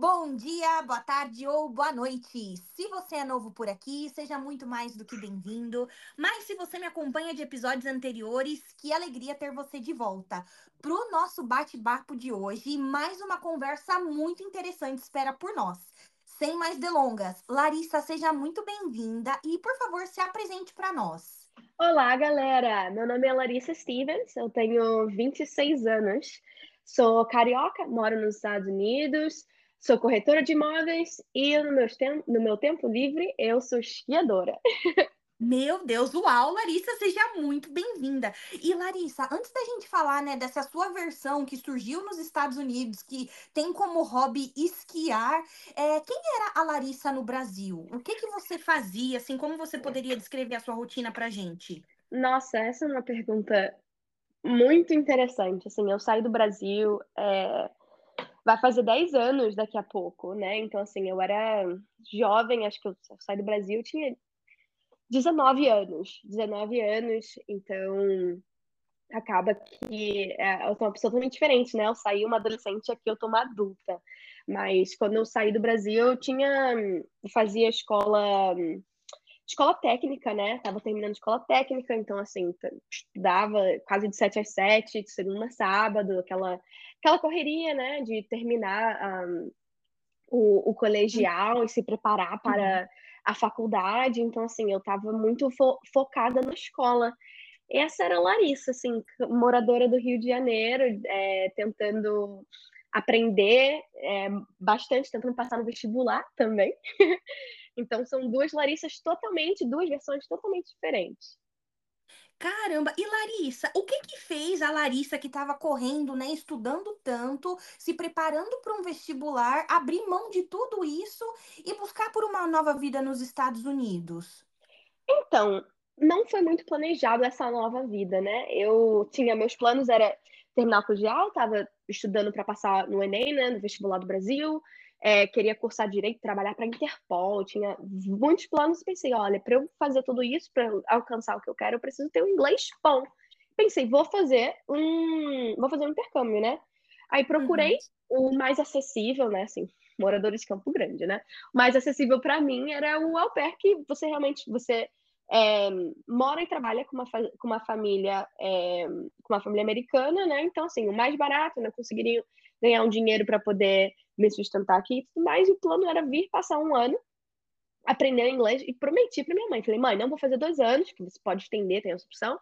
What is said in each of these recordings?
Bom dia, boa tarde ou boa noite. Se você é novo por aqui, seja muito mais do que bem-vindo. Mas se você me acompanha de episódios anteriores, que alegria ter você de volta para o nosso bate-papo de hoje. Mais uma conversa muito interessante espera por nós. Sem mais delongas, Larissa, seja muito bem-vinda e, por favor, se apresente para nós. Olá, galera! Meu nome é Larissa Stevens, eu tenho 26 anos. Sou carioca, moro nos Estados Unidos, sou corretora de imóveis e no meu, tempo, no meu tempo livre eu sou esquiadora. Meu Deus, uau, Larissa, seja muito bem-vinda. E Larissa, antes da gente falar, né, dessa sua versão que surgiu nos Estados Unidos, que tem como hobby esquiar, é, quem era a Larissa no Brasil? O que que você fazia, assim, como você poderia descrever a sua rotina pra gente? Nossa, essa é uma pergunta muito interessante. Assim, eu saí do Brasil, é... vai fazer 10 anos daqui a pouco, né? Então, assim, eu era jovem, acho que eu saí do Brasil, tinha 19 anos. 19 anos, então acaba que é, eu sou uma pessoa totalmente diferente, né? Eu saí uma adolescente, aqui eu tô uma adulta. Mas quando eu saí do Brasil, eu tinha. Eu fazia escola escola técnica, né? Tava terminando escola técnica, então, assim, estudava quase de sete às sete, de segunda a sábado, aquela, aquela correria, né? De terminar um, o, o colegial e se preparar para uhum. a faculdade. Então, assim, eu tava muito fo focada na escola. Essa era a Larissa, assim, moradora do Rio de Janeiro, é, tentando aprender é, bastante, tentando passar no vestibular também. Então são duas Larissas totalmente, duas versões totalmente diferentes. Caramba, e Larissa, o que que fez a Larissa que estava correndo, né, estudando tanto, se preparando para um vestibular, abrir mão de tudo isso e buscar por uma nova vida nos Estados Unidos? Então, não foi muito planejado essa nova vida, né? Eu tinha meus planos era terminar o colegial, estava estudando para passar no Enem, né, no vestibular do Brasil é, queria cursar direito, trabalhar para a Interpol, tinha muitos planos. Pensei, olha, para eu fazer tudo isso, para alcançar o que eu quero, eu preciso ter um inglês bom. Pensei, vou fazer um, vou fazer um intercâmbio, né? Aí procurei uhum. o mais acessível, né? Assim, moradores de Campo Grande, né? O mais acessível para mim era o au pair, que você realmente você é, mora e trabalha com uma, com uma família é, com uma família americana, né? Então, assim, o mais barato, né? Conseguiria ganhar um dinheiro para poder me sustentar aqui e tudo mais. E o plano era vir passar um ano, aprender inglês e prometi para minha mãe. Falei, mãe, não vou fazer dois anos, que você pode estender, tem essa opção.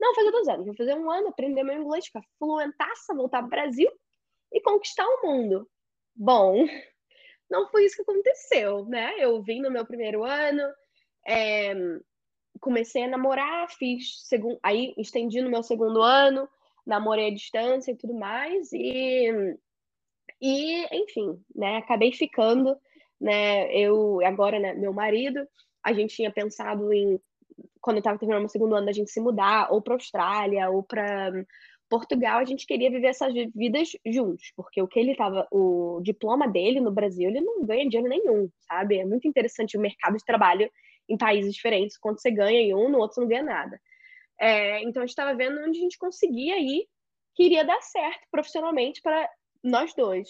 Não vou fazer dois anos, vou fazer um ano, aprender meu inglês, ficar fluentaça, voltar para o Brasil e conquistar o mundo. Bom, não foi isso que aconteceu, né? Eu vim no meu primeiro ano, é, comecei a namorar, fiz segundo, aí estendi no meu segundo ano, namorei à distância e tudo mais, e e, enfim, né, acabei ficando, né, eu, agora, né, meu marido, a gente tinha pensado em, quando eu estava terminando o segundo ano, a gente se mudar, ou para Austrália, ou para Portugal, a gente queria viver essas vidas juntos, porque o que ele estava, o diploma dele no Brasil, ele não ganha dinheiro nenhum, sabe? É muito interessante o mercado de trabalho em países diferentes, quando você ganha em um, no outro você não ganha nada. É, então a gente estava vendo onde a gente conseguia ir, que iria dar certo profissionalmente para nós dois.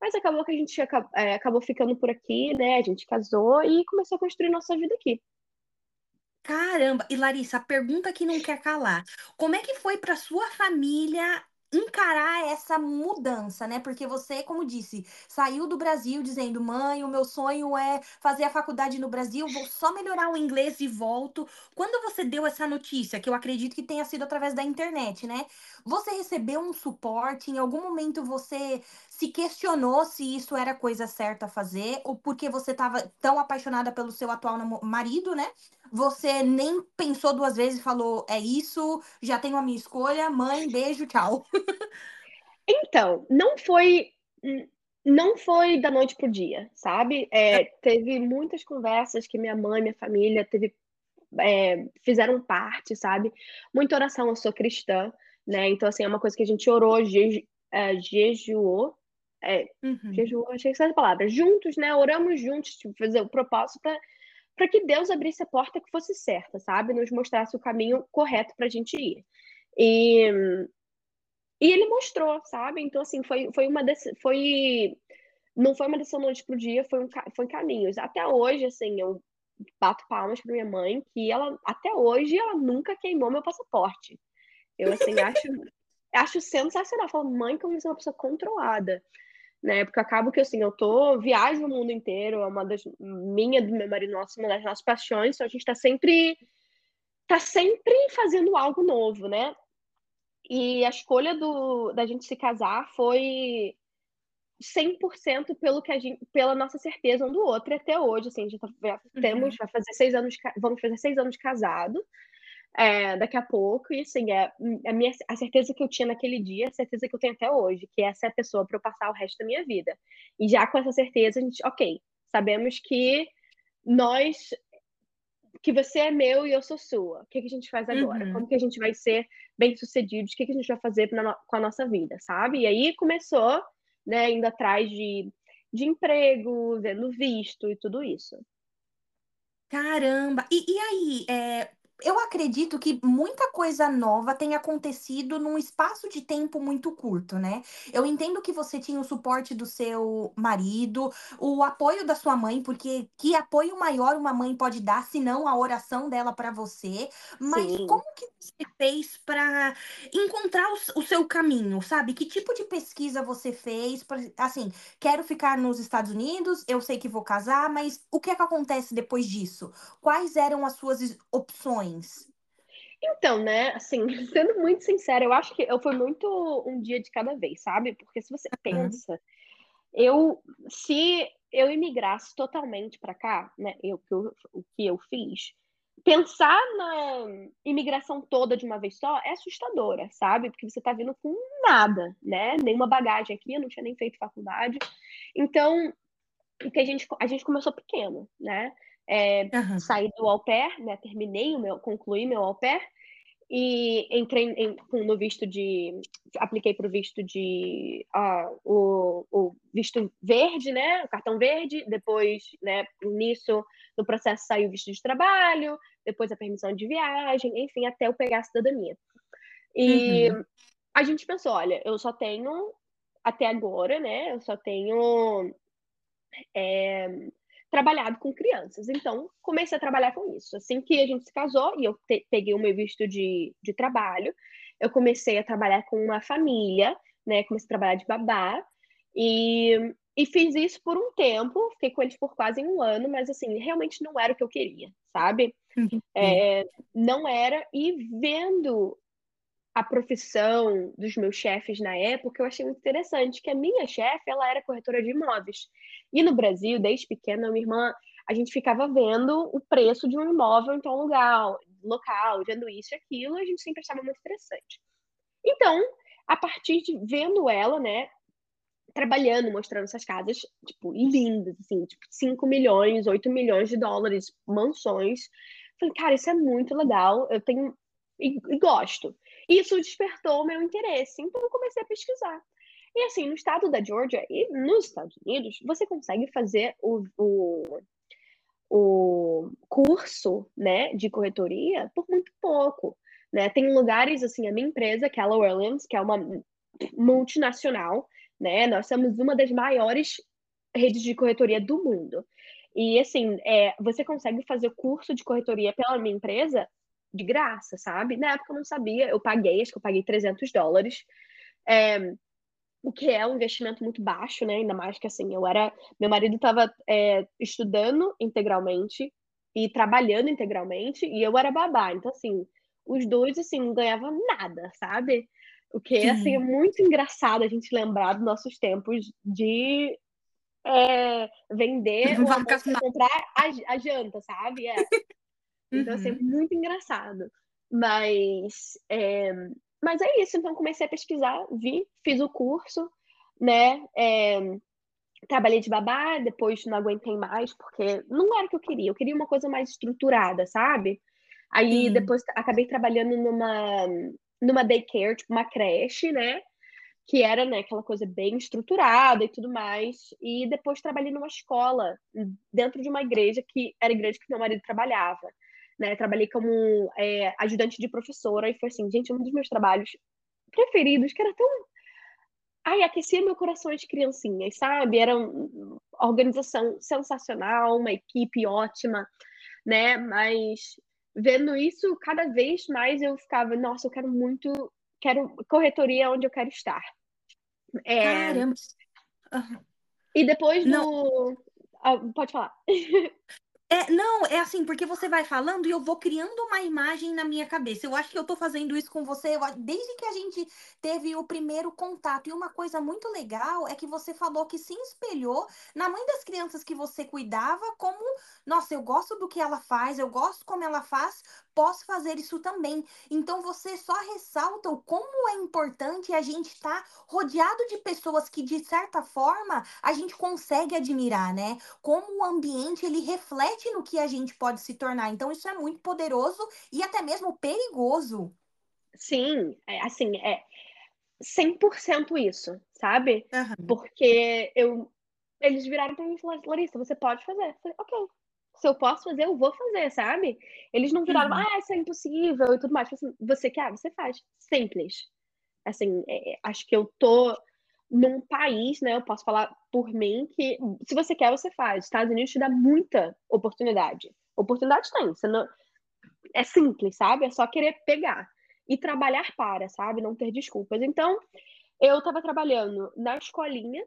Mas acabou que a gente é, acabou ficando por aqui, né? A gente casou e começou a construir nossa vida aqui. Caramba! E Larissa, a pergunta que não quer calar. Como é que foi para sua família encarar essa mudança, né? Porque você, como disse, saiu do Brasil dizendo: "Mãe, o meu sonho é fazer a faculdade no Brasil, vou só melhorar o inglês e volto". Quando você deu essa notícia, que eu acredito que tenha sido através da internet, né? Você recebeu um suporte? Em algum momento você se questionou se isso era coisa certa a fazer ou porque você estava tão apaixonada pelo seu atual marido, né? Você nem pensou duas vezes e falou: é isso, já tenho a minha escolha, mãe, beijo, tchau. Então, não foi não foi da noite pro dia, sabe? É, teve muitas conversas que minha mãe, minha família teve, é, fizeram parte, sabe? Muita oração, eu sou cristã, né? Então, assim, é uma coisa que a gente orou, jeju, é, jejuou, é, uhum. jejuou, achei que essa palavra, juntos, né? Oramos juntos, tipo, fazer o propósito para para que Deus abrisse a porta que fosse certa, sabe? Nos mostrasse o caminho correto para a gente ir. E, e ele mostrou, sabe? Então, assim, foi, foi uma foi não foi uma decisão noite pro dia, foi, um, foi caminhos. Até hoje, assim, eu bato palmas pra minha mãe, que ela, até hoje, ela nunca queimou meu passaporte. Eu, assim, acho, acho sensacional. Eu falo, mãe, como você é uma pessoa controlada. Né? Porque acabo que, assim, eu tô, viajo no mundo inteiro, é uma das, minha, do meu marido nosso, uma das nossas paixões, então a gente tá sempre, tá sempre fazendo algo novo, né? E a escolha do, da gente se casar foi 100% pelo que a gente, pela nossa certeza um do outro até hoje, assim, a gente tá, já temos, uhum. vai fazer seis anos, vamos fazer seis anos de casado, é, daqui a pouco, e assim, é, a, minha, a certeza que eu tinha naquele dia, a certeza que eu tenho até hoje, que essa é a pessoa para eu passar o resto da minha vida. E já com essa certeza, a gente, ok, sabemos que nós, que você é meu e eu sou sua, o que, que a gente faz agora? Uhum. Como que a gente vai ser bem-sucedidos? O que, que a gente vai fazer com a nossa vida, sabe? E aí começou né, indo atrás de, de emprego, vendo visto e tudo isso. Caramba! E, e aí, é, eu acredito que muita coisa nova tem acontecido num espaço de tempo muito curto, né? Eu entendo que você tinha o suporte do seu marido, o apoio da sua mãe, porque que apoio maior uma mãe pode dar, se não a oração dela para você. Mas Sim. como que você fez para encontrar o, o, seu caminho, sabe? Que tipo de pesquisa você fez? Pra, assim, quero ficar nos Estados Unidos, eu sei que vou casar, mas o que é que acontece depois disso? Quais eram as suas opções? Então, né, assim, sendo muito sincera, eu acho que eu fui muito um dia de cada vez, sabe? Porque se você pensa, eu se eu imigrasse totalmente para cá, né, eu, eu, o que eu fiz, pensar na imigração toda de uma vez só é assustadora, sabe? Porque você tá vindo com nada, né? Nenhuma bagagem aqui, eu não tinha nem feito faculdade. Então, o que a gente a gente começou pequeno, né? É, uhum. Saí do au pair, né? Terminei o meu, concluí meu au pair e entrei em, no visto de, apliquei para o visto de, uh, o, o, visto verde, né? O cartão verde. Depois, né? Nisso, no processo saiu o visto de trabalho, depois a permissão de viagem, enfim, até eu pegar a cidadania. E uhum. a gente pensou, olha, eu só tenho até agora, né? Eu só tenho é, trabalhado com crianças. Então, comecei a trabalhar com isso. Assim que a gente se casou e eu peguei o meu visto de, de trabalho, eu comecei a trabalhar com uma família, né? Comecei a trabalhar de babá e, e fiz isso por um tempo. Fiquei com eles por quase um ano, mas assim, realmente não era o que eu queria, sabe? Uhum. É, não era. E vendo a profissão dos meus chefes na época, eu achei muito interessante que a minha chefe, ela era corretora de imóveis. E no Brasil, desde pequena, minha irmã, a gente ficava vendo o preço de um imóvel em tal lugar, local, vendo isso e aquilo, a gente sempre achava muito interessante. Então, a partir de vendo ela, né, trabalhando, mostrando essas casas, tipo, lindas, assim, tipo, 5 milhões, 8 milhões de dólares, mansões. Falei, cara, isso é muito legal, eu tenho e, e gosto. Isso despertou o meu interesse, então eu comecei a pesquisar. E assim, no estado da Georgia e nos Estados Unidos, você consegue fazer o, o, o curso né, de corretoria por muito pouco. Né? Tem lugares, assim, a minha empresa, que é a Orleans, que é uma multinacional, né? Nós somos uma das maiores redes de corretoria do mundo. E, assim, é, você consegue fazer curso de corretoria pela minha empresa de graça, sabe? Na época eu não sabia, eu paguei, acho que eu paguei 300 dólares, é, o que é um investimento muito baixo, né? Ainda mais que assim, eu era. Meu marido estava é, estudando integralmente e trabalhando integralmente, e eu era babá, então assim, os dois assim, não ganhavam nada, sabe? O que Sim. assim, é muito engraçado a gente lembrar dos nossos tempos de é, vender ou comprar a, a janta, sabe? É. Então, assim, uhum. assim, muito engraçado. Mas é, mas é isso. Então, comecei a pesquisar, vi, fiz o curso, né? É, trabalhei de babá, depois não aguentei mais, porque não era o que eu queria. Eu queria uma coisa mais estruturada, sabe? Aí, Sim. depois, acabei trabalhando numa, numa daycare, tipo uma creche, né? que era né, aquela coisa bem estruturada e tudo mais. E depois trabalhei numa escola, dentro de uma igreja que era a igreja que meu marido trabalhava né? Trabalhei como é, ajudante de professora e foi assim, gente, um dos meus trabalhos preferidos, que era tão ai, aquecia meu coração as criancinhas, sabe? Era uma organização sensacional, uma equipe ótima, né? Mas vendo isso, cada vez mais eu ficava, nossa, eu quero muito, quero corretoria onde eu quero estar. É... Caramba! E depois do. Ah, pode falar. É, não, é assim, porque você vai falando e eu vou criando uma imagem na minha cabeça. Eu acho que eu tô fazendo isso com você desde que a gente teve o primeiro contato. E uma coisa muito legal é que você falou que se espelhou na mãe das crianças que você cuidava, como, nossa, eu gosto do que ela faz, eu gosto como ela faz, posso fazer isso também. Então você só ressalta o como é importante a gente estar tá rodeado de pessoas que de certa forma a gente consegue admirar, né? Como o ambiente ele reflete no que a gente pode se tornar. Então isso é muito poderoso e até mesmo perigoso. Sim, é, assim, é 100% isso, sabe? Uhum. Porque eu eles viraram para mim e falaram, Larissa, você pode fazer. Eu falei, ok, se eu posso fazer, eu vou fazer, sabe? Eles não viraram, uhum. ah, isso é impossível e tudo mais. Assim, você quer? Você faz. Simples. Assim, é, é, acho que eu tô num país, né? Eu posso falar por mim que se você quer, você faz. Estados Unidos te dá muita oportunidade. Oportunidade tem. Você não... É simples, sabe? É só querer pegar e trabalhar para, sabe? Não ter desculpas. Então, eu estava trabalhando na escolinha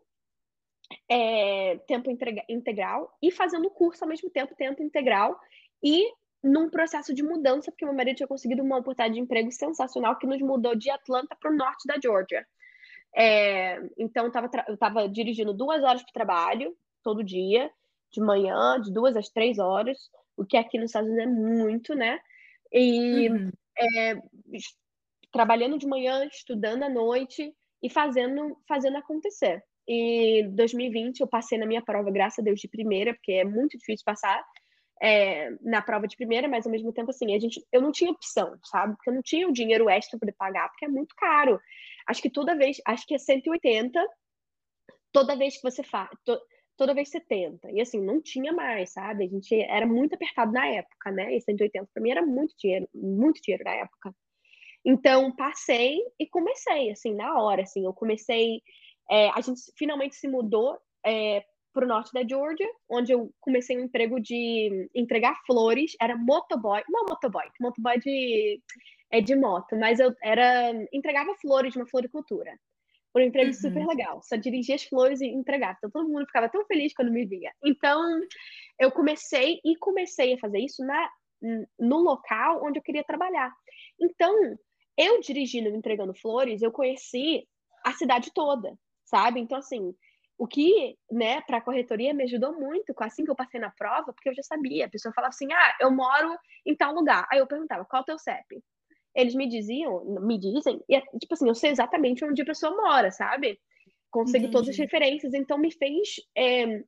é, tempo integral e fazendo curso ao mesmo tempo, tempo integral, e num processo de mudança, porque meu marido tinha conseguido uma oportunidade de emprego sensacional que nos mudou de Atlanta para o norte da Georgia. É, então, eu tava, eu estava dirigindo duas horas para o trabalho, todo dia, de manhã, de duas às três horas, o que aqui nos Estados Unidos é muito, né? E uhum. é, trabalhando de manhã, estudando à noite e fazendo, fazendo acontecer. E 2020 eu passei na minha prova, graças a Deus, de primeira, porque é muito difícil passar é, na prova de primeira, mas ao mesmo tempo, assim, a gente, eu não tinha opção, sabe? Porque eu não tinha o dinheiro extra para pagar, porque é muito caro. Acho que toda vez, acho que é 180 toda vez que você faz, to, toda vez que você tenta. E assim, não tinha mais, sabe? A gente era muito apertado na época, né? E 180 para mim era muito dinheiro, muito dinheiro na época. Então, passei e comecei, assim, na hora, assim, eu comecei é, a gente finalmente se mudou é, para o norte da Georgia, onde eu comecei um emprego de entregar flores. Era motoboy, não motoboy, motoboy de, é de moto, mas eu era entregava flores de uma floricultura. Um emprego uhum. super legal. Só dirigia as flores e entregava. Então todo mundo ficava tão feliz quando me via. Então eu comecei e comecei a fazer isso na, no local onde eu queria trabalhar. Então, eu dirigindo, entregando flores, eu conheci a cidade toda sabe? Então, assim, o que, né, para a corretoria me ajudou muito, assim que eu passei na prova, porque eu já sabia. A pessoa falava assim: ah, eu moro em tal lugar. Aí eu perguntava: qual é o teu CEP? Eles me diziam, me dizem, e tipo assim, eu sei exatamente onde a pessoa mora, sabe? Consegui todas as referências, então me fez. É...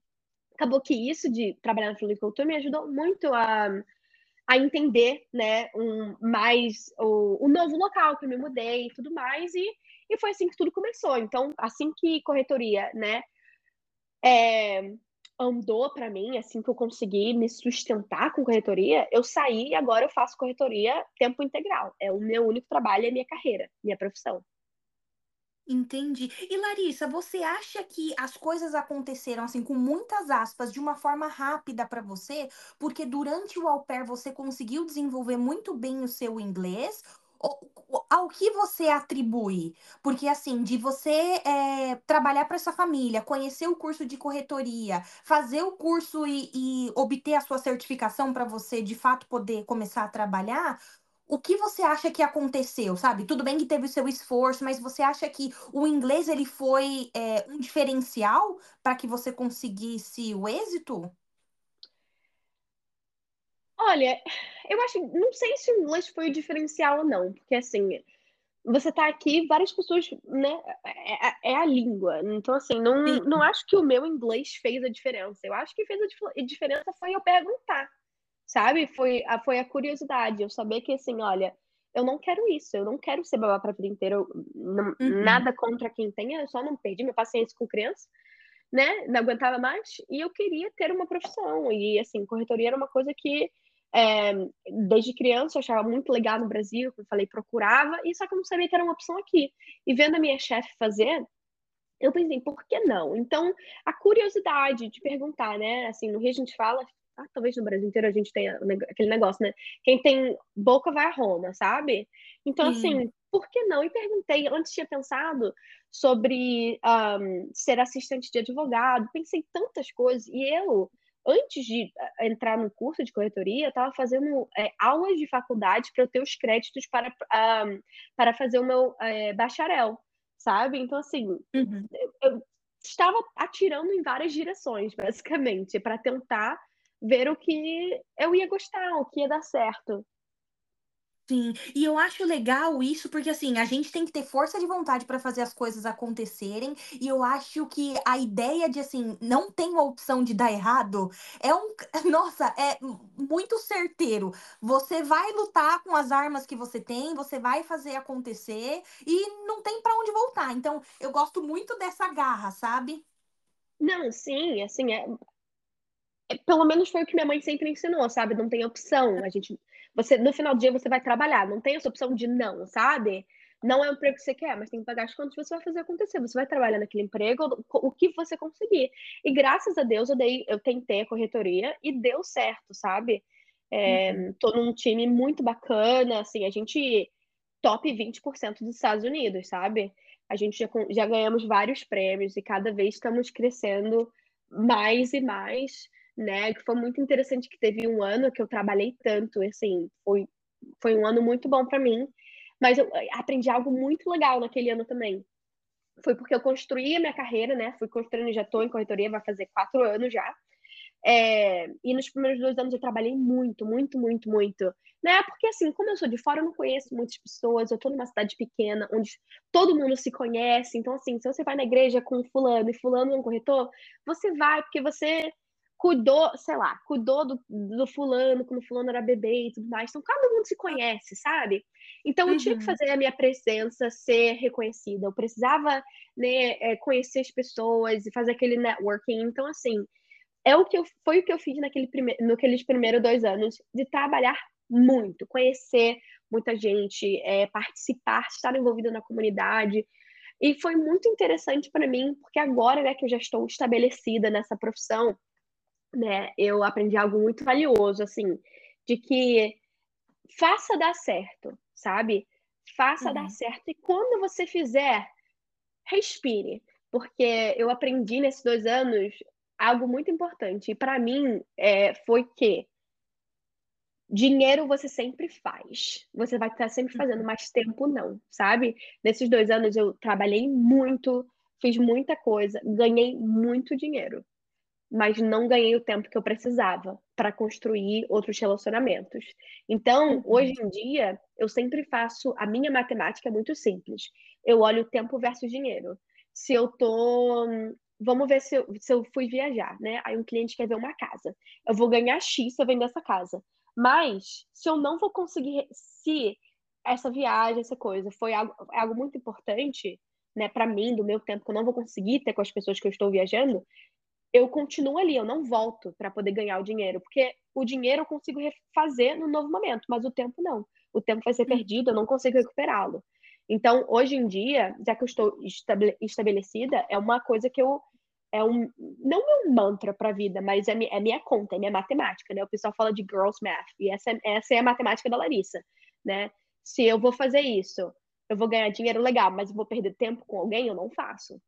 Acabou que isso de trabalhar na floricultura me ajudou muito a, a entender, né, um, mais o, o novo local que eu me mudei e tudo mais, e e foi assim que tudo começou. Então, assim que corretoria, né, é, andou para mim, assim que eu consegui me sustentar com corretoria, eu saí e agora eu faço corretoria tempo integral. É o meu único trabalho, é minha carreira, minha profissão. Entendi. E Larissa, você acha que as coisas aconteceram assim com muitas aspas de uma forma rápida para você, porque durante o au pair você conseguiu desenvolver muito bem o seu inglês? Ao que você atribui? Porque, assim, de você é, trabalhar para essa família, conhecer o curso de corretoria, fazer o curso e, e obter a sua certificação para você, de fato, poder começar a trabalhar, o que você acha que aconteceu, sabe? Tudo bem que teve o seu esforço, mas você acha que o inglês ele foi é, um diferencial para que você conseguisse o êxito? Olha, eu acho, não sei se o inglês foi o diferencial ou não, porque assim, você tá aqui, várias pessoas, né, é, é, é a língua. Então, assim, não, não acho que o meu inglês fez a diferença. Eu acho que fez a diferença foi eu perguntar, sabe? Foi a, foi a curiosidade, eu saber que, assim, olha, eu não quero isso, eu não quero ser babá pra vida inteira, eu, não, uhum. nada contra quem tenha, eu só não perdi minha paciência com criança, né? Não aguentava mais, e eu queria ter uma profissão, e, assim, corretoria era uma coisa que é, desde criança eu achava muito legal no Brasil, como falei, procurava, e só que eu não sabia que era uma opção aqui. E vendo a minha chefe fazer, Eu pensei: "Por que não?". Então, a curiosidade de perguntar, né, assim, no Rio a gente fala ah, talvez no Brasil inteiro a gente tenha aquele negócio, né, quem tem boca vai a Roma, sabe. Então, Sim. assim, por que não? E perguntei, antes tinha pensado sobre, hã, ser assistente de advogado, pensei tantas coisas, e eu, antes de a entrar no curso de corretoria, eu estava fazendo, eh, aulas de faculdade para eu ter os créditos para hã, para fazer o meu, eh, bacharel, sabe. Então, assim, Uhum. eu eu estava atirando em várias direções, basicamente, para tentar ver o que eu ia gostar, o que ia dar certo. Sim, e eu acho legal isso, porque assim, a gente tem que ter força de vontade para fazer as coisas acontecerem, e eu acho que a ideia de assim, não tem a opção de dar errado, é um nossa, é mu muito certeiro. Você vai lutar com as armas que você tem, você vai fazer acontecer, e não tem para onde voltar. Então, eu gosto muito dessa garra, sabe? Não, sim, assim, é É, pelo menos foi o que minha mãe sempre ensinou, sabe, não tem opção, a gente você no final do dia você vai trabalhar, não tem essa opção de não, sabe. Não é o emprego que você quer, mas tem que pagar as contas, você vai fazer acontecer, você vai trabalhar naquele emprego, o que você conseguir. E graças a Deus eu dei eu tentei a corretoria e deu certo, sabe. Uhum. Eh, tô num time muito bacana, assim, a gente top 20% dos Estados Unidos, sabe. A gente já já ganhamos vários prêmios e cada vez estamos crescendo mais e mais, né, que foi muito interessante que teve um ano que eu trabalhei tanto, assim, foi foi um ano muito bom para mim, mas eu, eh, aprendi algo muito legal naquele ano também. Foi porque eu construí a minha carreira, né, fui construindo, já tô em corretoria, vai fazer 4 anos já. Eh, e nos primeiros 2 anos eu trabalhei muito, muito, muito, muito, né, porque assim, como eu sou de fora, eu não conheço muitas pessoas, eu tô numa cidade pequena, onde todo mundo se conhece, então assim, se você vai na igreja com fulano e fulano é um corretor, você vai porque você cuidou, sei lá, cuidou do do fulano quando o fulano era bebê e tudo mais, então todo mundo se conhece, sabe. Então eu tinha que Uhum. fazer a minha presença ser reconhecida, eu precisava, né, eh, conhecer as pessoas e fazer aquele networking, então assim, é o que eu foi o que eu fiz naquele prime naqueles primeiro 2 anos, de trabalhar muito, conhecer muita gente, eh, participar, estar envolvida na comunidade, e foi muito interessante para mim, porque agora, né, que eu já estou estabelecida nessa profissão, né, eu aprendi algo muito valioso, assim, de que faça dar certo, sabe. Faça dar Uhum. certo e quando você fizer, respire, porque eu aprendi nesses 2 anos algo muito importante e para mim, eh, foi que dinheiro você sempre faz, você vai estar sempre fazendo, Uhum. mas tempo não, sabe. Nesses 2 anos eu trabalhei muito, fiz muita coisa, ganhei muito dinheiro, mas não ganhei o tempo que eu precisava para construir outros relacionamentos. Então, hoje Uhum. em dia, eu sempre faço a minha matemática é muito simples, eu olho tempo versus dinheiro. Se eu tô vamos ver se eu se eu fui viajar, né, aí um cliente quer ver uma casa, eu vou ganhar "X" se eu vender essa casa, mas se eu não vou conseguir se essa viagem, essa coisa foi algo é algo muito importante, né, para mim, do meu tempo que eu não vou conseguir ter com as pessoas que eu estou viajando, eu continuo ali, eu não volto para poder ganhar o dinheiro, porque o dinheiro eu consigo refazer no novo momento, mas o tempo não. O tempo vai ser Hum. perdido, eu não consigo recuperá-lo. Então, hoje em dia, já que eu estou estabele estabelecida, é uma coisa que eu é um não é um mantra para a vida, mas é é minha conta, é minha matemática, né, o pessoal fala de girls math, e essa é essa é a matemática da Larissa, né. Se eu vou fazer isso, eu vou ganhar dinheiro, legal, mas eu vou perder tempo com alguém, eu não faço.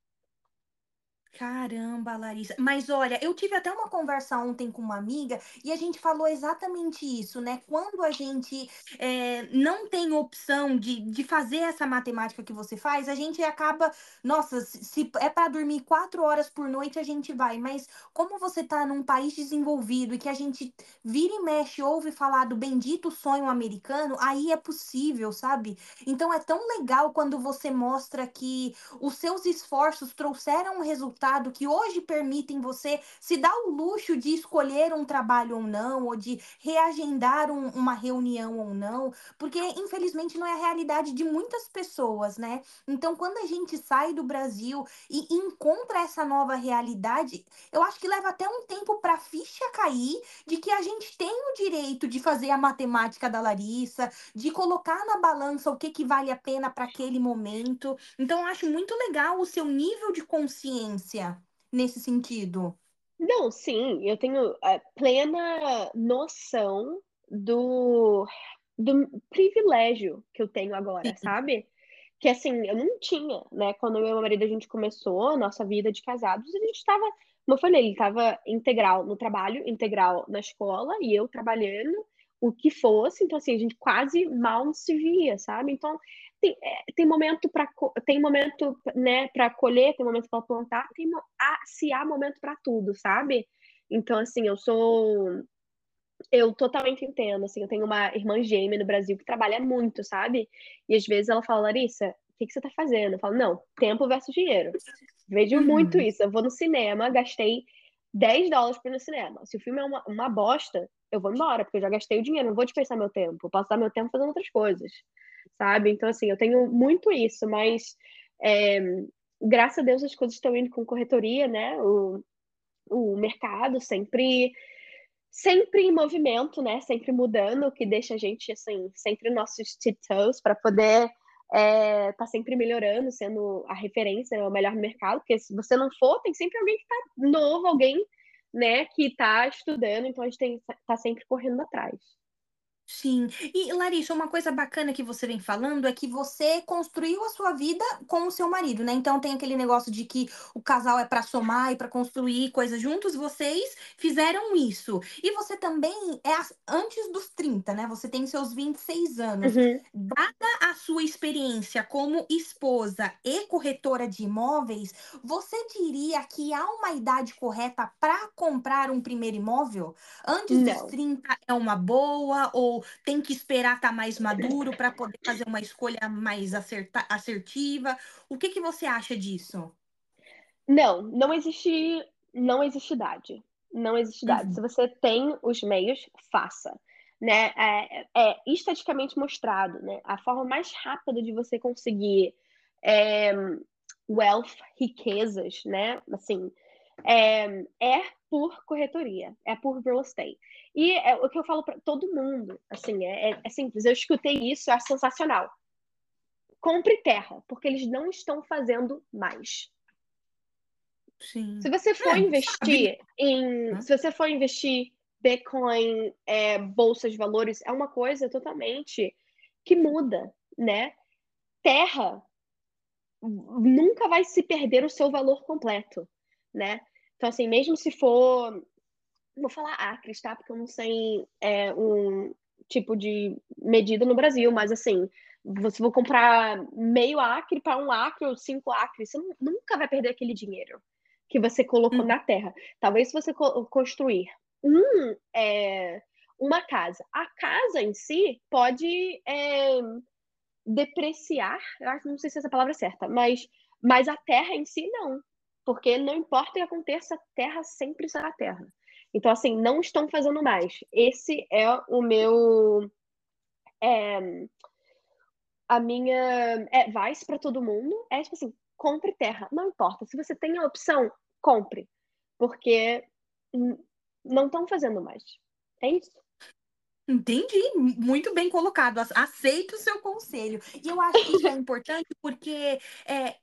Caramba, Larissa. Mas olha, eu tive até uma conversa ontem com uma amiga e a gente falou exatamente isso, né? Quando a gente eh, não tem opção de, de fazer essa matemática que você faz, a gente acaba, nossa, se é para dormir quatro horas por noite, a gente vai. Mas como você tá num país desenvolvido e que a gente vira e mexe, ouve falar do bendito sonho americano, aí é possível, sabe? Então é tão legal quando você mostra que os seus esforços trouxeram um resultado que hoje permitem você se dar o luxo de escolher um trabalho ou não, ou de reagendar um, uma reunião ou não, porque infelizmente não é a realidade de muitas pessoas, né? Então, quando a gente sai do Brasil e encontra essa nova realidade, eu acho que leva até um tempo para a ficha cair de que a gente tem o direito de fazer a matemática da Larissa, de colocar na balança o que, que vale a pena para aquele momento. Então, eu acho muito legal o seu nível de consciência nesse sentido. Não, sim, eu tenho a plena noção do, do privilégio que eu tenho agora, Sim. sabe? Que assim, eu não tinha, né? Quando eu e meu marido a gente começou a nossa vida de casados, a gente estava, como eu falei, ele estava integral no trabalho, integral na escola, e eu trabalhando o que fosse, então assim, a gente quase mal se via, sabe? Então, tem, é, tem momento para tem momento né para colher tem momento para plantar tem há, se há momento para tudo sabe? Então assim eu sou eu totalmente entendo assim eu tenho uma irmã gêmea no Brasil que trabalha muito sabe? E às vezes ela fala Larissa o que, que você tá fazendo? Eu falo não tempo versus dinheiro. Vejo uhum. muito isso eu vou no cinema gastei 10 dólares para ir no cinema. Se o filme é uma, uma bosta eu vou embora porque eu já gastei o dinheiro não vou dispensar meu tempo eu posso dar meu tempo fazendo outras coisas sabe? Então, assim, eu tenho muito isso, mas é, graças a Deus as coisas estão indo com corretoria, né? O, o mercado sempre sempre em movimento, né? Sempre mudando, o que deixa a gente assim sempre nossos tiptoes para poder é, tá sempre melhorando, sendo a referência, né, o melhor mercado, porque se você não for, tem sempre alguém que tá novo, alguém, né, que tá estudando, então a gente tem tá sempre correndo atrás. Sim. E Larissa, uma coisa bacana que você vem falando é que você construiu a sua vida com o seu marido, né? Então tem aquele negócio de que o casal é para somar e para construir coisas juntos, vocês fizeram isso. E você também é antes dos 30, né? Você tem seus 26 anos. Uhum. Dada a sua experiência como esposa e corretora de imóveis, você diria que há uma idade correta para comprar um primeiro imóvel? Antes Não. dos 30 é uma boa ou tem que esperar estar tá mais maduro para poder fazer uma escolha mais acerta, assertiva? O que, que você acha disso? Não, não existe, não existe idade. Não existe idade. Uhum. Se você tem os meios, faça. Né? É, é estaticamente mostrado, né? A forma mais rápida de você conseguir é, wealth, riquezas, né? Assim, é, é por corretoria, é por real estate. E é o que eu falo para todo mundo, assim, é, é, é, simples. Eu escutei isso, é sensacional. Compre terra, porque eles não estão fazendo mais. Sim. Se você for é, investir sabe? em, se você for investir Bitcoin, é, bolsas de valores, é uma coisa totalmente que muda, né? Terra nunca vai se perder o seu valor completo, né? Então, assim, mesmo se for. Vou falar acres, tá? Porque eu não sei é, um tipo de medida no Brasil, mas assim, você for comprar meio acre para um acre ou cinco acres, você nunca vai perder aquele dinheiro que você colocou hum. na terra. Talvez se você co construir um, é, uma casa, a casa em si pode é, depreciar, eu não sei se essa palavra é certa, mas, mas a terra em si não. Porque não importa o que aconteça, a Terra sempre será Terra. Então, assim, não estão fazendo mais. Esse é o meu. É, a minha é, advice para todo mundo é tipo assim: compre terra. Não importa. Se você tem a opção, compre. Porque não estão fazendo mais. É isso. Entendi, muito bem colocado. Aceito o seu conselho. E eu acho que isso é importante porque é,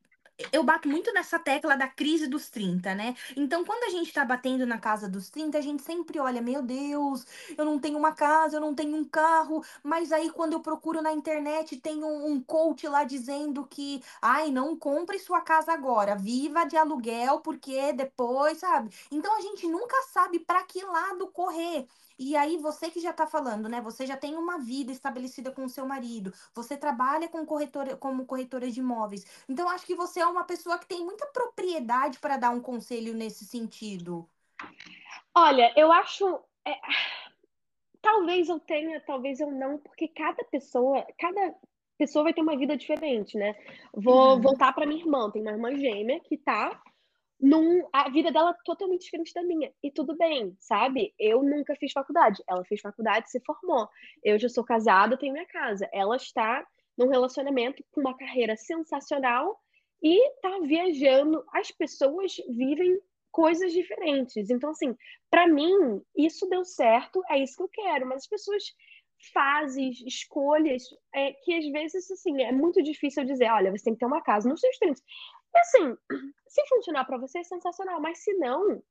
eu bato muito nessa tecla da crise dos 30, né? Então, quando a gente tá batendo na casa dos 30, a gente sempre olha, meu Deus, eu não tenho uma casa, eu não tenho um carro, mas aí quando eu procuro na internet, tem um, um coach lá dizendo que, ai, não compre sua casa agora, viva de aluguel, porque depois, sabe? Então a gente nunca sabe para que lado correr. E aí, você que já está falando, né? Você já tem uma vida estabelecida com o seu marido, você trabalha com corretora, como corretora de imóveis. Então, acho que você é uma pessoa que tem muita propriedade para dar um conselho nesse sentido. Olha, eu acho. É... Talvez eu tenha, talvez eu não, porque cada pessoa, cada pessoa vai ter uma vida diferente, né? Vou uhum. voltar para minha irmã, tem uma irmã gêmea que tá num, a vida dela é totalmente diferente da minha. E tudo bem, sabe? Eu nunca fiz faculdade. Ela fez faculdade, se formou. Eu já sou casada, tenho minha casa. Ela está num relacionamento com uma carreira sensacional e tá viajando. As pessoas vivem coisas diferentes. Então, assim, para mim, isso deu certo, é isso que eu quero. Mas as pessoas fases, escolhas, é, que às vezes, assim, é muito difícil dizer, olha, você tem que ter uma casa nos seus 30. E assim, se funcionar para você, é sensacional, mas se não,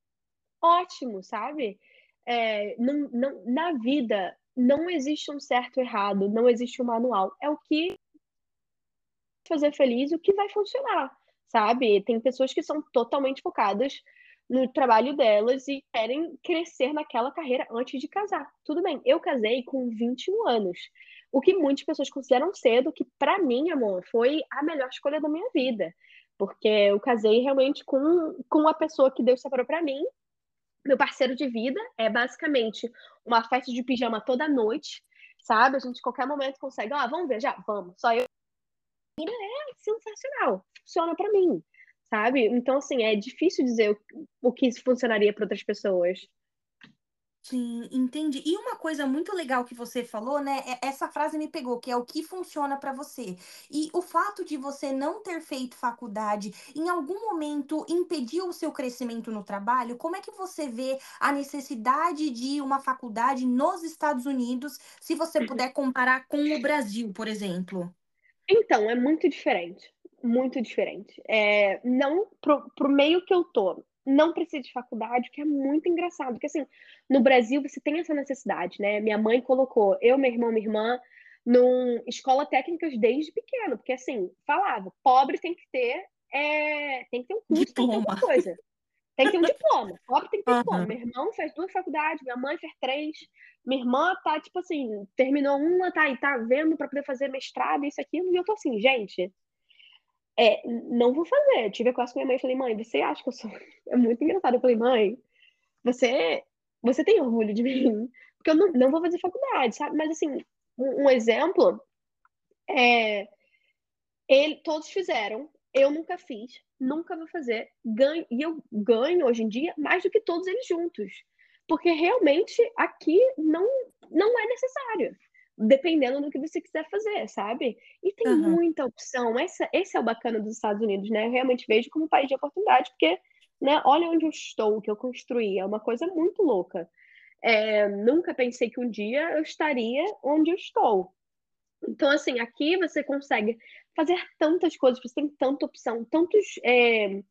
ótimo, sabe? É, não, não, na vida, não existe um certo ou errado, não existe um manual. É o que fazer feliz, o que vai funcionar, sabe? Tem pessoas que são totalmente focadas no trabalho delas e querem crescer naquela carreira antes de casar. Tudo bem, eu casei com 21 anos, o que muitas pessoas consideram cedo, que para mim, amor, foi a melhor escolha da minha vida, porque eu casei realmente com, com a pessoa que Deus separou para mim. Meu parceiro de vida é basicamente uma festa de pijama toda noite, sabe? A gente, qualquer momento, consegue, ah, vamos viajar? Vamos. Só eu. É sensacional. Funciona para mim sabe? Então, assim, é difícil dizer o, o que funcionaria para outras pessoas. Sim, entendi. E uma coisa muito legal que você falou, né? é- Essa frase me pegou, que é o que funciona para você. E o fato de você não ter feito faculdade, em algum momento impediu o seu crescimento no trabalho? Como é que você vê a necessidade de uma faculdade nos Estados Unidos, se você puder comparar com o Brasil, por exemplo? Então, é muito diferente. Muito diferente. É, não pro, pro meio que eu tô, não precisa de faculdade, que é muito engraçado. Porque, assim, no Brasil você tem essa necessidade, né? Minha mãe colocou eu, meu irmão, minha irmã, num escola técnicas desde pequeno. Porque, assim, falava, pobre tem que ter, é, tem que ter um curso, tem que ter Diploma. alguma coisa. Tem que ter um diploma. Pobre tem que ter Aham. diploma. Meu irmão fez duas faculdades, minha mãe fez três. Minha irmã tá, tipo assim, terminou uma, tá aí, tá vendo pra poder fazer mestrado, isso, aquilo. E eu tô assim, gente, é, não vou fazer. Eu tive a classe com minha mãe e falei, mãe, você acha que eu sou. É muito engraçado. Eu falei, mãe, você, você tem orgulho de mim? Porque eu não, não vou fazer faculdade, sabe? Mas, assim, um, um exemplo é. Ele, todos fizeram, eu nunca fiz, nunca vou fazer. Ganho, e eu ganho hoje em dia mais do que todos eles juntos. Porque realmente aqui não, não é necessário dependendo do que você quiser fazer, sabe? E tem Aham. muita opção. Essa, esse é o bacana dos Estados Unidos, né? Eu realmente vejo como um país de oportunidade, porque, né, olha onde eu estou, o que eu construí, é uma coisa muito louca. É, nunca pensei que um dia eu estaria onde eu estou. Então, assim, aqui você consegue fazer tantas coisas, você tem tanta opção, tantos é,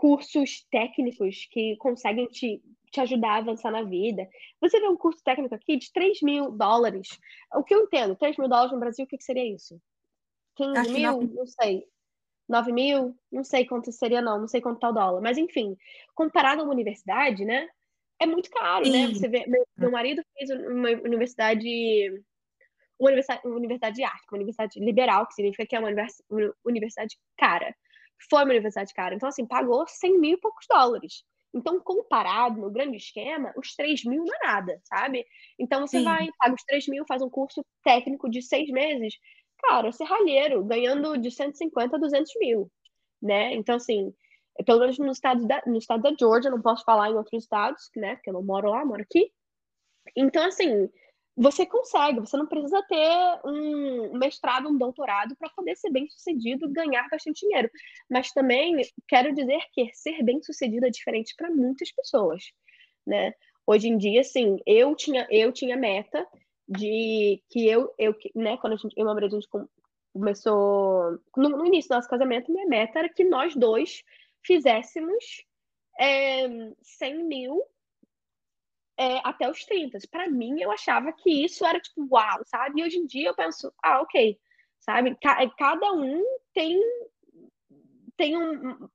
cursos técnicos que conseguem te, te ajudar a avançar na vida. Você vê um curso técnico aqui de 3 mil dólares. O que eu entendo, 3 mil dólares no Brasil, o que, que seria isso? 15 Acho mil? não. Não sei. 9 mil? Não sei quanto seria, não. Não sei quanto tá o dólar. Mas, enfim, comparado a uma universidade, né? É muito caro, né? Sim. Você vê, meu, meu marido fez uma universidade, uma universidade, uma universidade de arte, uma universidade liberal, que significa que é uma universidade cara. Foi uma universidade cara. Então, assim, pagou 100 mil e poucos dólares. Então, comparado no grande esquema, os 3 mil não é nada, sabe? Então, você Sim. vai, paga os 3 mil, faz um curso técnico de seis meses. Cara, serralheiro, ganhando de 150 a 200 mil, né? Então, assim, pelo menos no estado da, no estado da Georgia, não posso falar em outros estados, né? Porque eu não moro lá, moro aqui. Então, assim, você consegue, você não precisa ter um mestrado, um doutorado para poder ser bem sucedido e ganhar bastante dinheiro. Mas também quero dizer que ser bem sucedido é diferente para muitas pessoas, né? Hoje em dia, assim, eu tinha, eu tinha meta de que eu, eu né, quando a gente, eu e a gente começou, no, no início do nosso casamento, minha meta era que nós dois fizéssemos é, 100 mil é, até os 30. Para mim, eu achava que isso era tipo, uau, sabe? E hoje em dia eu penso, ah, ok, sabe? Cada um tem tem um,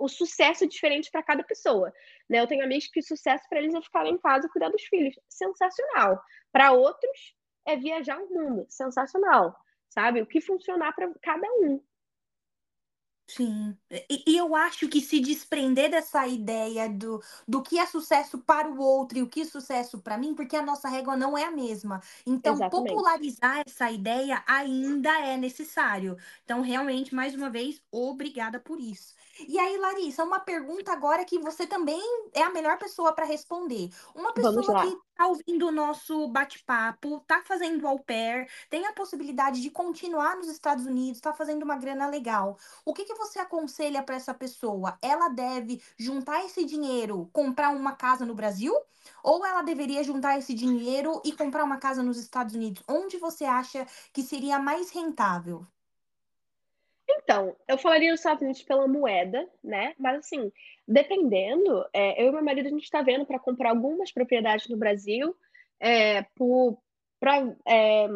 um sucesso diferente para cada pessoa, né? Eu tenho amigos que sucesso para eles é ficar em casa cuidar dos filhos, sensacional. Para outros é viajar o mundo, sensacional, sabe? O que funcionar para cada um. Sim. E e eu acho que se desprender dessa ideia do do que é sucesso para o outro e o que é sucesso para mim, porque a nossa régua não é a mesma. Então Exatamente. popularizar essa ideia ainda é necessário. Então realmente, mais uma vez, obrigada por isso. E aí, Larissa, uma pergunta agora que você também é a melhor pessoa para responder. Uma pessoa que está ouvindo o nosso bate-papo, está fazendo au pair, tem a possibilidade de continuar nos Estados Unidos, está fazendo uma grana legal. O que que você aconselha para essa pessoa? Ela deve juntar esse dinheiro, comprar uma casa no Brasil? Ou ela deveria juntar esse dinheiro e comprar uma casa nos Estados Unidos? Onde você acha que seria mais rentável? Então, eu falaria os Estados Unidos pela moeda, né, mas assim, dependendo, eh, eu e meu marido a gente está vendo para comprar algumas propriedades no Brasil, por pra, eh,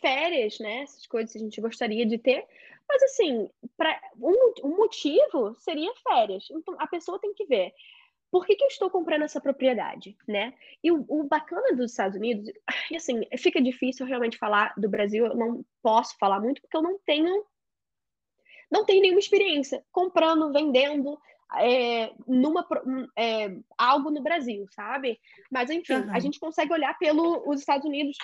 férias, né, essas coisas que a gente gostaria de ter, mas assim, pra um um motivo seria férias, então a pessoa tem que ver, por que que eu estou comprando essa propriedade, né. E o o bacana dos Estados Unidos e assim, fica difícil realmente falar do Brasil, eu não posso falar muito, porque eu não tenho não tenho nenhuma experiência comprando, vendendo, eh, numa hum, eh, algo no Brasil, sabe. Mas enfim, a Aham. gente consegue olhar pelo os Estados Unidos.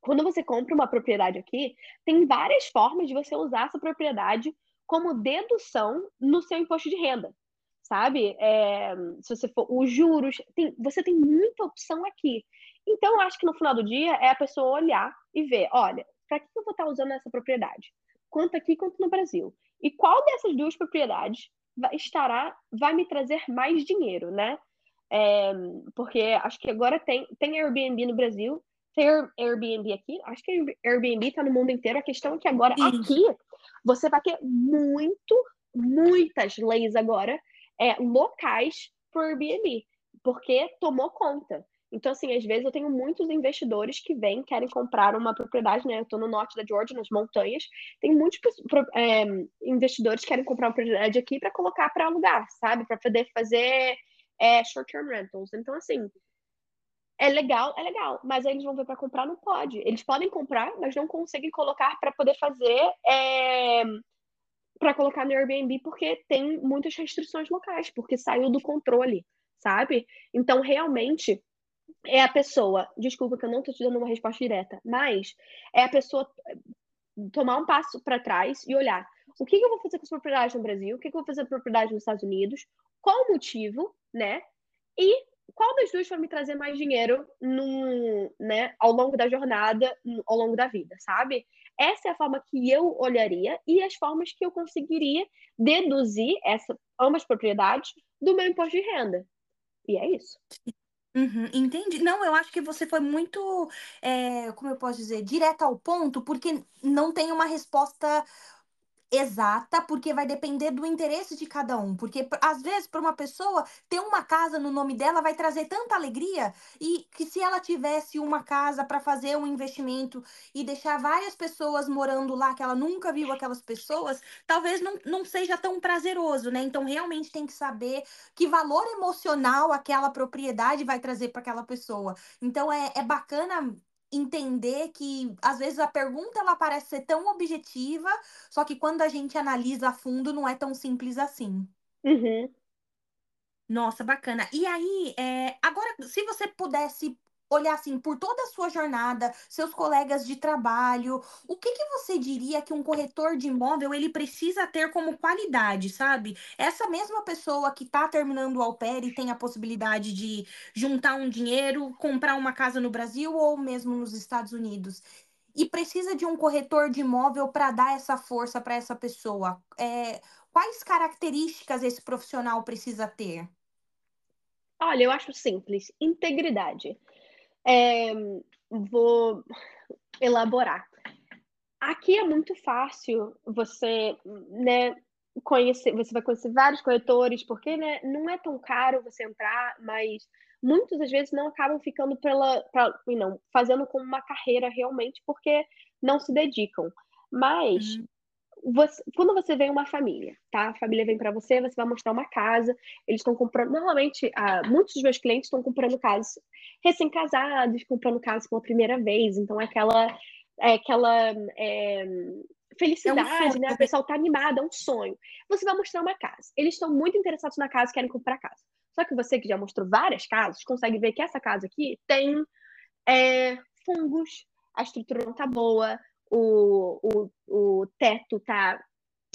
Quando você compra uma propriedade aqui, tem várias formas de você usar essa propriedade como dedução no seu imposto de renda, sabe. Eh, se você for os juros, tem você tem muita opção aqui. Então eu acho que no final do dia é a pessoa olhar e ver: "Olha, para que que eu vou estar usando essa propriedade? Quanto aqui, quanto no Brasil? E qual dessas 2 propriedades vai estará vai me trazer mais dinheiro, né?" Eh, porque acho que agora tem tem Airbnb no Brasil, tem Air Airbnb aqui, acho que Airb Airbnb está no mundo inteiro, a questão é que agora Sim. aqui, você vai ter muito muitas leis agora, eh, locais para o Airbnb, porque tomou conta. Então assim, às vezes eu tenho muitos investidores que vêm, querem comprar uma propriedade, né, eu estou no norte da Geórgia, nas montanhas, tem muitos eh, investidores que querem comprar uma propriedade aqui para colocar para alugar, sabe, para poder fazer, eh, short term rentals. Então assim é legal, é legal, mas aí eles vão ver para comprar, não pode. Eles podem comprar, mas não conseguem colocar para poder fazer, eh, para colocar no Airbnb, porque tem muitas restrições locais, porque saiu do controle, sabe. Então realmente, é a pessoa desculpa que eu não estou te dando uma resposta direta, mas é a pessoa tomar um passo para trás e olhar: "O que que eu vou fazer com essa propriedade no Brasil? O que que eu vou fazer com a propriedade nos Estados Unidos? Qual o motivo, né, e qual das 2 vai me trazer mais dinheiro num né, ao longo da jornada, ao longo da vida", sabe. Essa é a forma que eu olharia e as formas que eu conseguiria deduzir essa ambas propriedades do meu imposto de renda. E é isso. Uhum, entendi. Não, eu acho que você foi muito, eh, como eu posso dizer, direta ao ponto, porque não tem uma resposta exata, porque vai depender do interesse de cada um, porque às vezes para uma pessoa, ter uma casa no nome dela vai trazer tanta alegria, e que se ela tivesse uma casa para fazer um investimento e deixar várias pessoas morando lá, que ela nunca viu aquelas pessoas, talvez não não seja tão prazeroso, né. Então realmente tem que saber que valor emocional aquela propriedade vai trazer para aquela pessoa. Então é é bacana entender que, às vezes, a pergunta ela parece ser tão objetiva, só que quando a gente analisa a fundo não é tão simples assim. Uhum. Nossa, bacana. E aí, eh, agora se você pudesse olhar, assim, por toda a sua jornada, seus colegas de trabalho, o que que você diria que um corretor de imóvel ele precisa ter como qualidade, sabe? Essa mesma pessoa que está terminando o au pair e tem a possibilidade de juntar um dinheiro, comprar uma casa no Brasil ou mesmo nos Estados Unidos, e precisa de um corretor de imóvel para dar essa força para essa pessoa, eh, quais características esse profissional precisa ter? Olha, eu acho simples, integridade. Eh, vou elaborar. Aqui é muito fácil você, né, conhecer você vai conhecer vários corretores, porque, né, não é tão caro você entrar, mas muitas das vezes não acabam ficando pela pra não, fazendo como uma carreira realmente, porque não se dedicam. Mas, Hum. Voc quando você vê uma família, tá, a família vem pra você, você vai mostrar uma casa, eles estão comprando normalmente, ah, muitos dos meus clientes estão comprando casas recém-casados, comprando casa pela primeira vez, então é aquela é aquela, eh, felicidade, é um né? O pessoal tá animado, é um sonho. Você vai mostrar uma casa. Eles estão muito interessados na casa, querem comprar casa. Só que você que já mostrou várias casas, consegue ver que essa casa aqui tem é, fungos, a estrutura não tá boa, o, o, o teto tá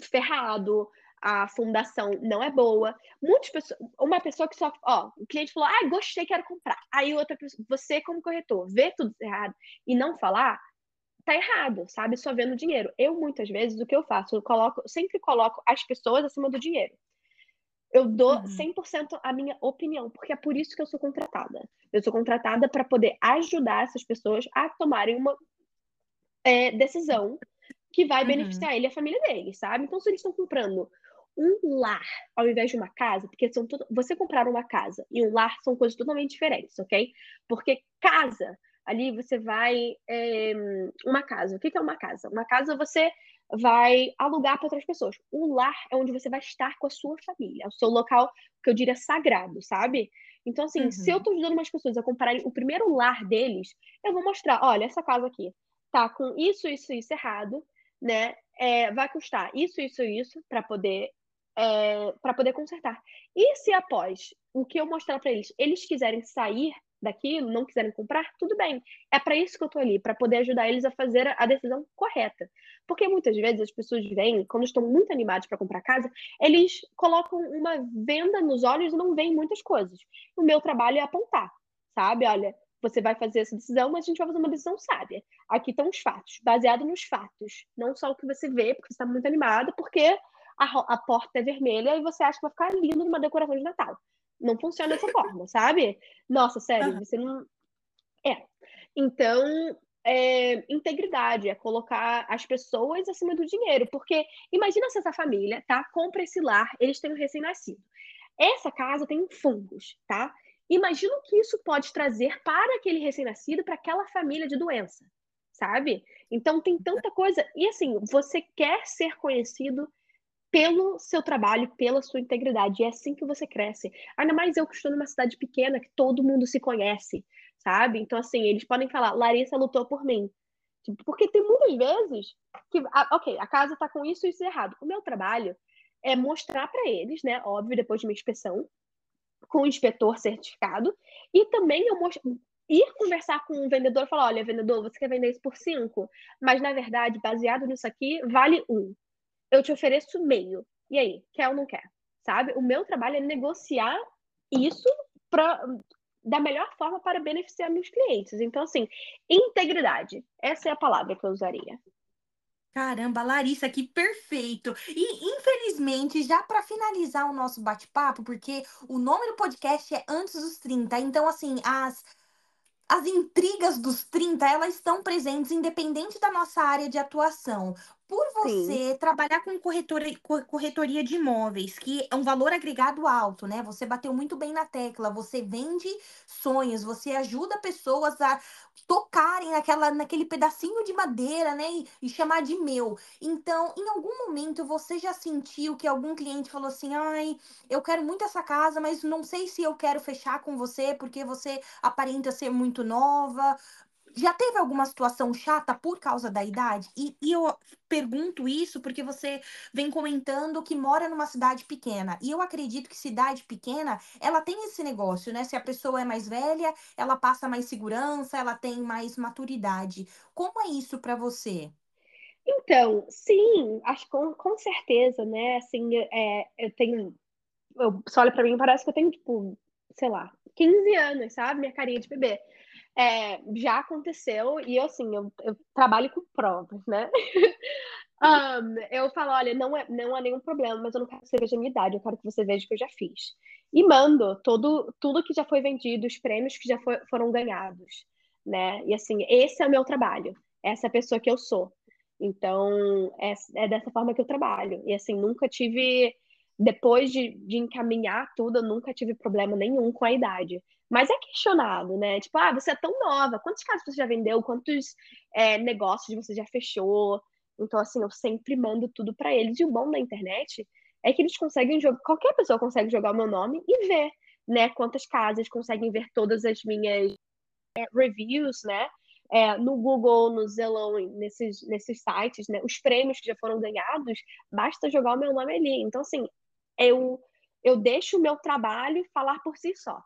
ferrado, a fundação não é boa. Muitas pessoas, uma pessoa que só, ó, o cliente falou, ah, gostei, quero comprar. Aí outra pessoa, você como corretor, vê tudo errado e não falar, tá errado, sabe? Só vendo dinheiro. Eu muitas vezes o que eu faço, eu coloco, sempre coloco as pessoas acima do dinheiro. Eu dou uhum. 100% a minha opinião, porque é por isso que eu sou contratada. Eu sou contratada para poder ajudar essas pessoas a tomarem uma é, decisão que vai uhum. beneficiar ele e a família dele, sabe? Então, se eles estão comprando um lar ao invés de uma casa, porque são tudo, você comprar uma casa e um lar são coisas totalmente diferentes, ok? Porque casa, ali você vai é, uma casa. O que é uma casa? Uma casa você vai alugar para outras pessoas. O lar é onde você vai estar com a sua família, é o seu local que eu diria sagrado, sabe? Então, assim, uhum. se eu estou ajudando umas pessoas a comprarem o primeiro lar deles, eu vou mostrar, olha, essa casa aqui tá com isso, isso, isso errado, né? É, vai custar isso, isso, isso para poder é, para poder consertar. E se após o que eu mostrar para eles, eles quiserem sair daquilo, não quiserem comprar, tudo bem. É para isso que eu tô ali, para poder ajudar eles a fazer a decisão correta. Porque muitas vezes as pessoas vêm, quando estão muito animados para comprar casa, eles colocam uma venda nos olhos e não veem muitas coisas. O meu trabalho é apontar, sabe? Olha, você vai fazer essa decisão, mas a gente vai fazer uma decisão sábia. Aqui estão os fatos, baseado nos fatos, não só o que você vê, porque você está muito animado, porque a, a porta é vermelha e você acha que vai ficar lindo numa decoração de Natal. Não funciona dessa forma, sabe? Nossa, sério, você não. É. Então, é, integridade, é colocar as pessoas acima do dinheiro. Porque imagina se essa família, tá? Compra esse lar, eles têm um recém-nascido. Essa casa tem fungos, tá? Imagina o que isso pode trazer para aquele recém-nascido, para aquela família de doença, sabe? Então tem tanta coisa. E assim, você quer ser conhecido pelo seu trabalho, pela sua integridade. E é assim que você cresce. Ainda mais eu que estou numa cidade pequena, que todo mundo se conhece, sabe? Então, assim, eles podem falar, Larissa lutou por mim. Tipo, porque tem muitas vezes que, ah, ok, a casa tá com isso e isso errado. O meu trabalho é mostrar para eles, né? Óbvio, depois de uma inspeção, com o inspetor certificado, e também eu ir conversar com o vendedor e falar: olha, vendedor, você quer vender isso por cinco, mas na verdade, baseado nisso aqui, vale um eu te ofereço meio. E aí, quer ou não quer? Sabe? O meu trabalho é negociar isso pra, da melhor forma para beneficiar meus clientes. Então, assim, integridade. Essa é a palavra que eu usaria. Caramba, Larissa, que perfeito! E infelizmente, já para finalizar o nosso bate-papo, porque o nome do podcast é Antes dos 30, então assim, as as intrigas dos 30, elas estão presentes independente da nossa área de atuação por você Sim. trabalhar com corretora, corretoria de imóveis, que é um valor agregado alto, né? Você bateu muito bem na tecla, você vende sonhos, você ajuda pessoas a tocarem naquela, naquele pedacinho de madeira, né? E, e chamar de meu. Então, em algum momento você já sentiu que algum cliente falou assim: ai, eu quero muito essa casa, mas não sei se eu quero fechar com você porque você aparenta ser muito nova. Já teve alguma situação chata por causa da idade? E, e, eu pergunto isso porque você vem comentando que mora numa cidade pequena. E eu acredito que cidade pequena, ela tem esse negócio, né? Se a pessoa é mais velha, ela passa mais segurança, ela tem mais maturidade. Como é isso para você? Então, sim, acho com, com certeza, né? Assim, é, eu tenho. Eu, você olha para mim parece que eu tenho, tipo, sei lá, 15 anos, sabe? Minha carinha de bebê. É, já aconteceu, e assim, eu, eu trabalho com provas, né? um, eu falo, olha, não, é, não há nenhum problema, mas eu não quero que você veja a minha idade, eu quero que você veja o que eu já fiz. E mando todo, tudo que já foi vendido, os prêmios que já foi, foram ganhados, né? E assim, esse é o meu trabalho, essa é a pessoa que eu sou. Então, é, é dessa forma que eu trabalho. E assim, nunca tive depois de, de encaminhar tudo, eu nunca tive problema nenhum com a idade. Mas é questionado, né? Tipo, ah, você é tão nova, quantos casos você já vendeu? Quantos é, negócios você já fechou? Então, assim, eu sempre mando tudo para eles. E o bom da internet é que eles conseguem jogar, qualquer pessoa consegue jogar o meu nome e ver, né? Quantas casas conseguem ver todas as minhas é, reviews, né? é, no Google, no Zillow, nesses, nesses sites, né? Os prêmios que já foram ganhados, basta jogar o meu nome ali. Então, assim, eu, eu deixo o meu trabalho falar por si só.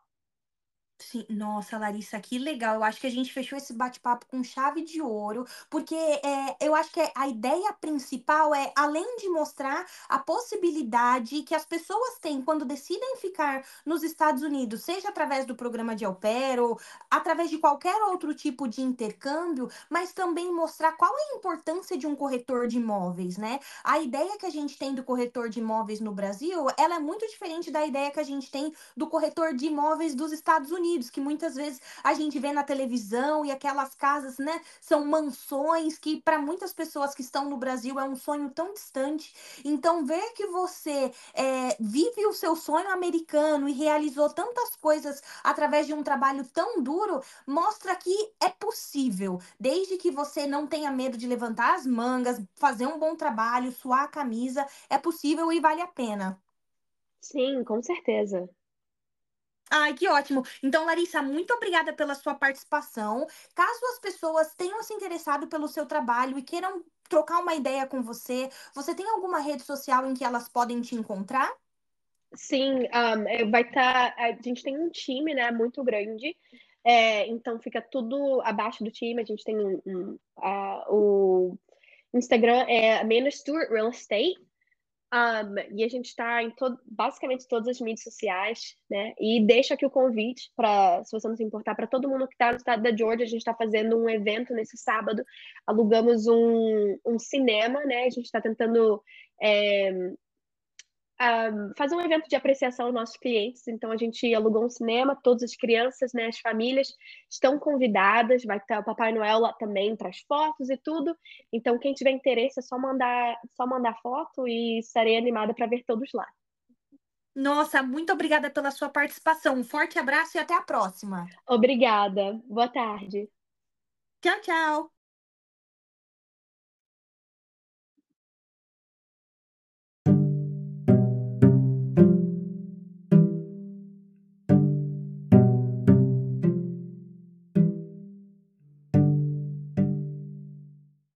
Sim, nossa, Larissa, que legal. Eu acho que a gente fechou esse bate-papo com chave de ouro, porque é, eu acho que a ideia principal é, além de mostrar a possibilidade que as pessoas têm quando decidem ficar nos Estados Unidos, seja através do programa de au pair ou através de qualquer outro tipo de intercâmbio, mas também mostrar qual é a importância de um corretor de imóveis, né? A ideia que a gente tem do corretor de imóveis no Brasil, ela é muito diferente da ideia que a gente tem do corretor de imóveis dos Estados Unidos. Unidos, que muitas vezes a gente vê na televisão e aquelas casas, né, são mansões que para muitas pessoas que estão no Brasil é um sonho tão distante. Então, ver que você é, vive o seu sonho americano e realizou tantas coisas através de um trabalho tão duro, mostra que é possível, desde que você não tenha medo de levantar as mangas, fazer um bom trabalho, suar a camisa, é possível e vale a pena. Sim, com certeza. Ai, que ótimo. Então, Larissa, muito obrigada pela sua participação. Caso as pessoas tenham se interessado pelo seu trabalho e queiram trocar uma ideia com você, você tem alguma rede social em que elas podem te encontrar? Sim, um, vai estar. Tá, a gente tem um time, né, muito grande. É, então fica tudo abaixo do time. A gente tem um, um uh, o Instagram é Amanda Stewart Real Estate. Um, e a gente está em todo, basicamente todas as mídias sociais, né? E deixa aqui o convite para, se você não se importar, para todo mundo que está no estado da Georgia, a gente está fazendo um evento nesse sábado, alugamos um, um cinema, né? A gente está tentando é, um, fazer um evento de apreciação aos nossos clientes. Então, a gente alugou um cinema, todas as crianças, né, as famílias estão convidadas, vai ter o Papai Noel lá também para as fotos e tudo. Então, quem tiver interesse é só mandar, só mandar foto e estarei animada para ver todos lá. Nossa, muito obrigada pela sua participação. Um forte abraço e até a próxima. Obrigada. Boa tarde. Tchau, tchau.